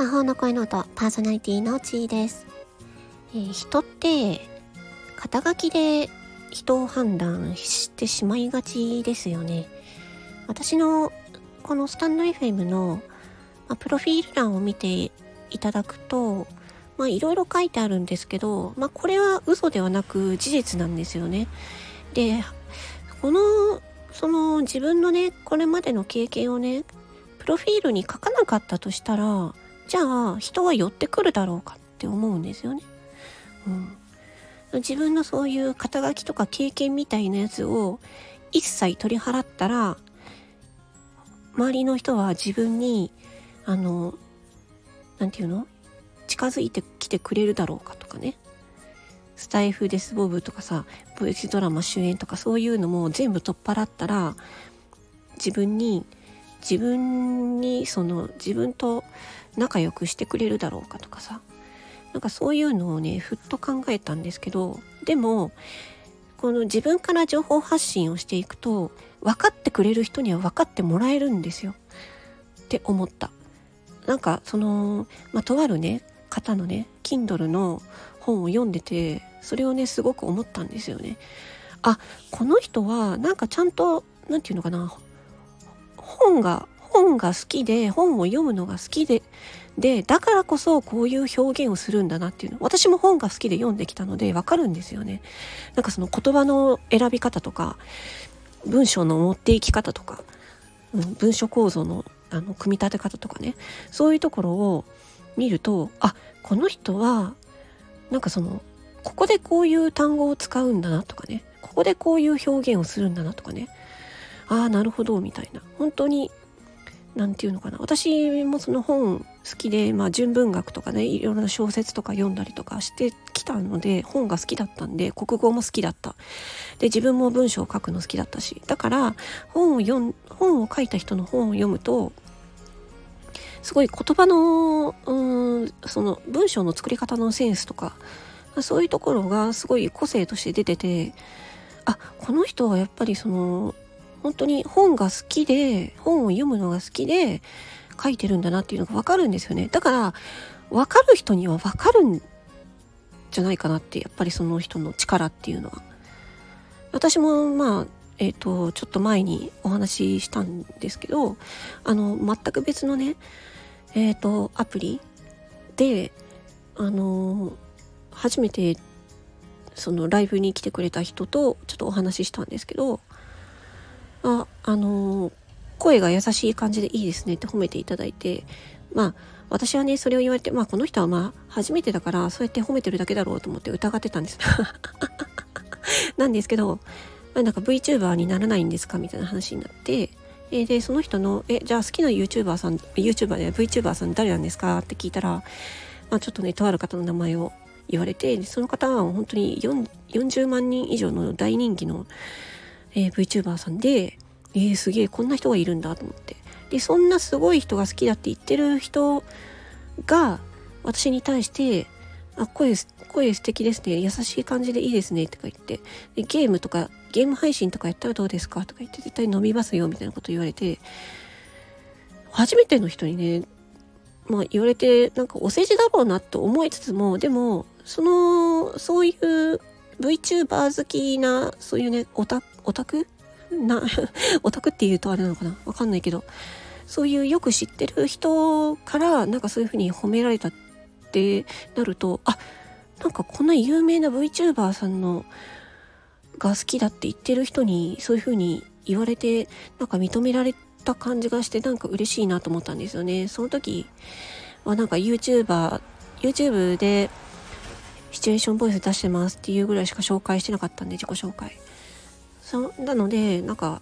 魔法の声の音パーソナリティのちーです、えー、人って肩書きで人を判断してしまいがちですよね。私のこのスタンド FM の、まあ、プロフィール欄を見ていただくとまあいろいろ書いてあるんですけどまあこれは嘘ではなく事実なんですよね。でこのその自分のねこれまでの経験をねプロフィールに書かなかったとしたらじゃあ人は寄ってくるだろうかって思うんですよね。うん、自分のそういう肩書きとか経験みたいなやつを一切取り払ったら周りの人は自分にあの何て言うの？近づいてきてくれるだろうかとかね。スタイフデスボブとかさボイスドラマ主演とかそういうのも全部取っ払ったら自分に自分にその自分と仲良くしてくれるだろうかとかさ。なんかそういうのをねふっと考えたんですけどでもこの自分から情報発信をしていくと分かってくれる人には分かってもらえるんですよ。って思った。なんかその、まあ、とあるね方のね Kindle の本を読んでてそれをねすごく思ったんですよね。あこの人はなんかちゃんと何て言うのかな本が本が好きで本を読むのが好きででだからこそこういう表現をするんだなっていうの。私も本が好きで読んできたのでわかるんですよね。なんかその言葉の選び方とか文章の持っていき方とか、うん、文章構造のあの組み立て方とかね。そういうところを見るとあこの人はなんかそのここでこういう単語を使うんだなとかね。ここでこういう表現をするんだなとかね。ああなるほどみたいな。本当に何て言うのかな。私もその本好きで、まあ、純文学とかねいろいろな小説とか読んだりとかしてきたので本が好きだったんで国語も好きだった。で自分も文章を書くの好きだったし。だから本を読ん本を書いた人の本を読むとすごい言葉のうんその文章の作り方のセンスとかそういうところがすごい個性として出ててあこの人はやっぱりその本当に本が好きで本を読むのが好きで書いてるんだなっていうのが分かるんですよね。だから分かる人には分かるんじゃないかなってやっぱりその人の力っていうのは。私もまあえっ、ー、とちょっと前にお話ししたんですけどあの全く別のねえっ、ー、とアプリであの初めてそのライブに来てくれた人とちょっとお話ししたんですけどああの声が優しい感じでいいですねって褒めていただいてまあ私はねそれを言われてまあこの人はまあ初めてだからそうやって褒めてるだけだろうと思って疑ってたんです なんですけどなんか VTuber にならないんですかみたいな話になってえでその人の「えじゃあ好きな YouTuber さん YouTuber で VTuber さん誰なんですか?」って聞いたら、まあ、ちょっとねとある方の名前を言われてその方は本当に40万人以上の大人気の、えー、VTuber さんでえー、すげえこんな人がいるんだと思って。でそんなすごい人が好きだって言ってる人が私に対して「あ声声素敵ですね。優しい感じでいいですね」とか言って。でゲームとかゲーム配信とかやったらどうですかとか言って絶対飲みますよみたいなこと言われて。初めての人にねまあ言われてなんかお世辞だろうなと思いつつもでもそのそういう VTuber 好きなそういうねオタオタク？な オタクって言うとあれなのかな？わかんないけど。そういうよく知ってる人からなんかそういう風に褒められたってなるとあなんかこんな有名な VTuber さんのが好きだって言ってる人にそういう風に言われてなんか認められた感じがしてなんか嬉しいなと思ったんですよね。その時はなんか YouTuber YouTube でシチュエーションボイス出してますっていうぐらいしか紹介してなかったんで自己紹介。そなのでなんか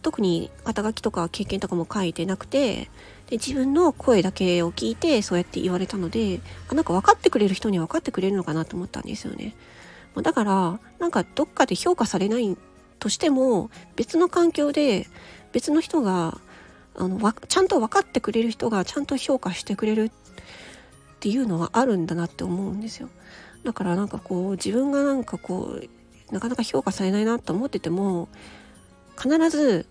特に肩書きとか経験とかも書いてなくてで自分の声だけを聞いてそうやって言われたのであなんか分かってくれる人には分かってくれるのかなと思ったんですよね。だからなんかどっかで評価されないとしても別の環境で別の人があのちゃんと分かってくれる人がちゃんと評価してくれるっていうのはあるんだなって思うんですよ。だからなんかこう自分がなんかこうなかなか評価されないなと思ってても必ず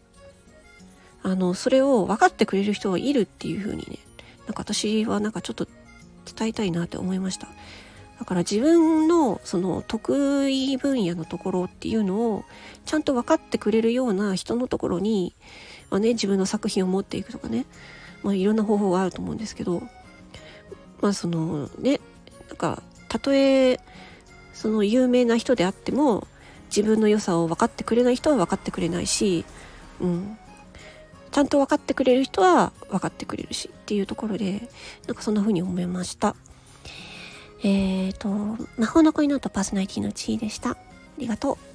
あのそれを分かってくれる人がいるっていう風にねなんか私はなんかちょっと伝えたいなって思いました。だから自分のその得意分野のところっていうのをちゃんと分かってくれるような人のところに、まあね、自分の作品を持っていくとかね、まあ、いろんな方法があると思うんですけどまあそのねなんかたとえその有名な人であっても自分の良さを分かってくれない人は分かってくれないし、うん、ちゃんと分かってくれる人は分かってくれるしっていうところでなんかそんな風に思いました。えっ、ー、と魔法の恋のとパーソナリティの地位でした。ありがとう。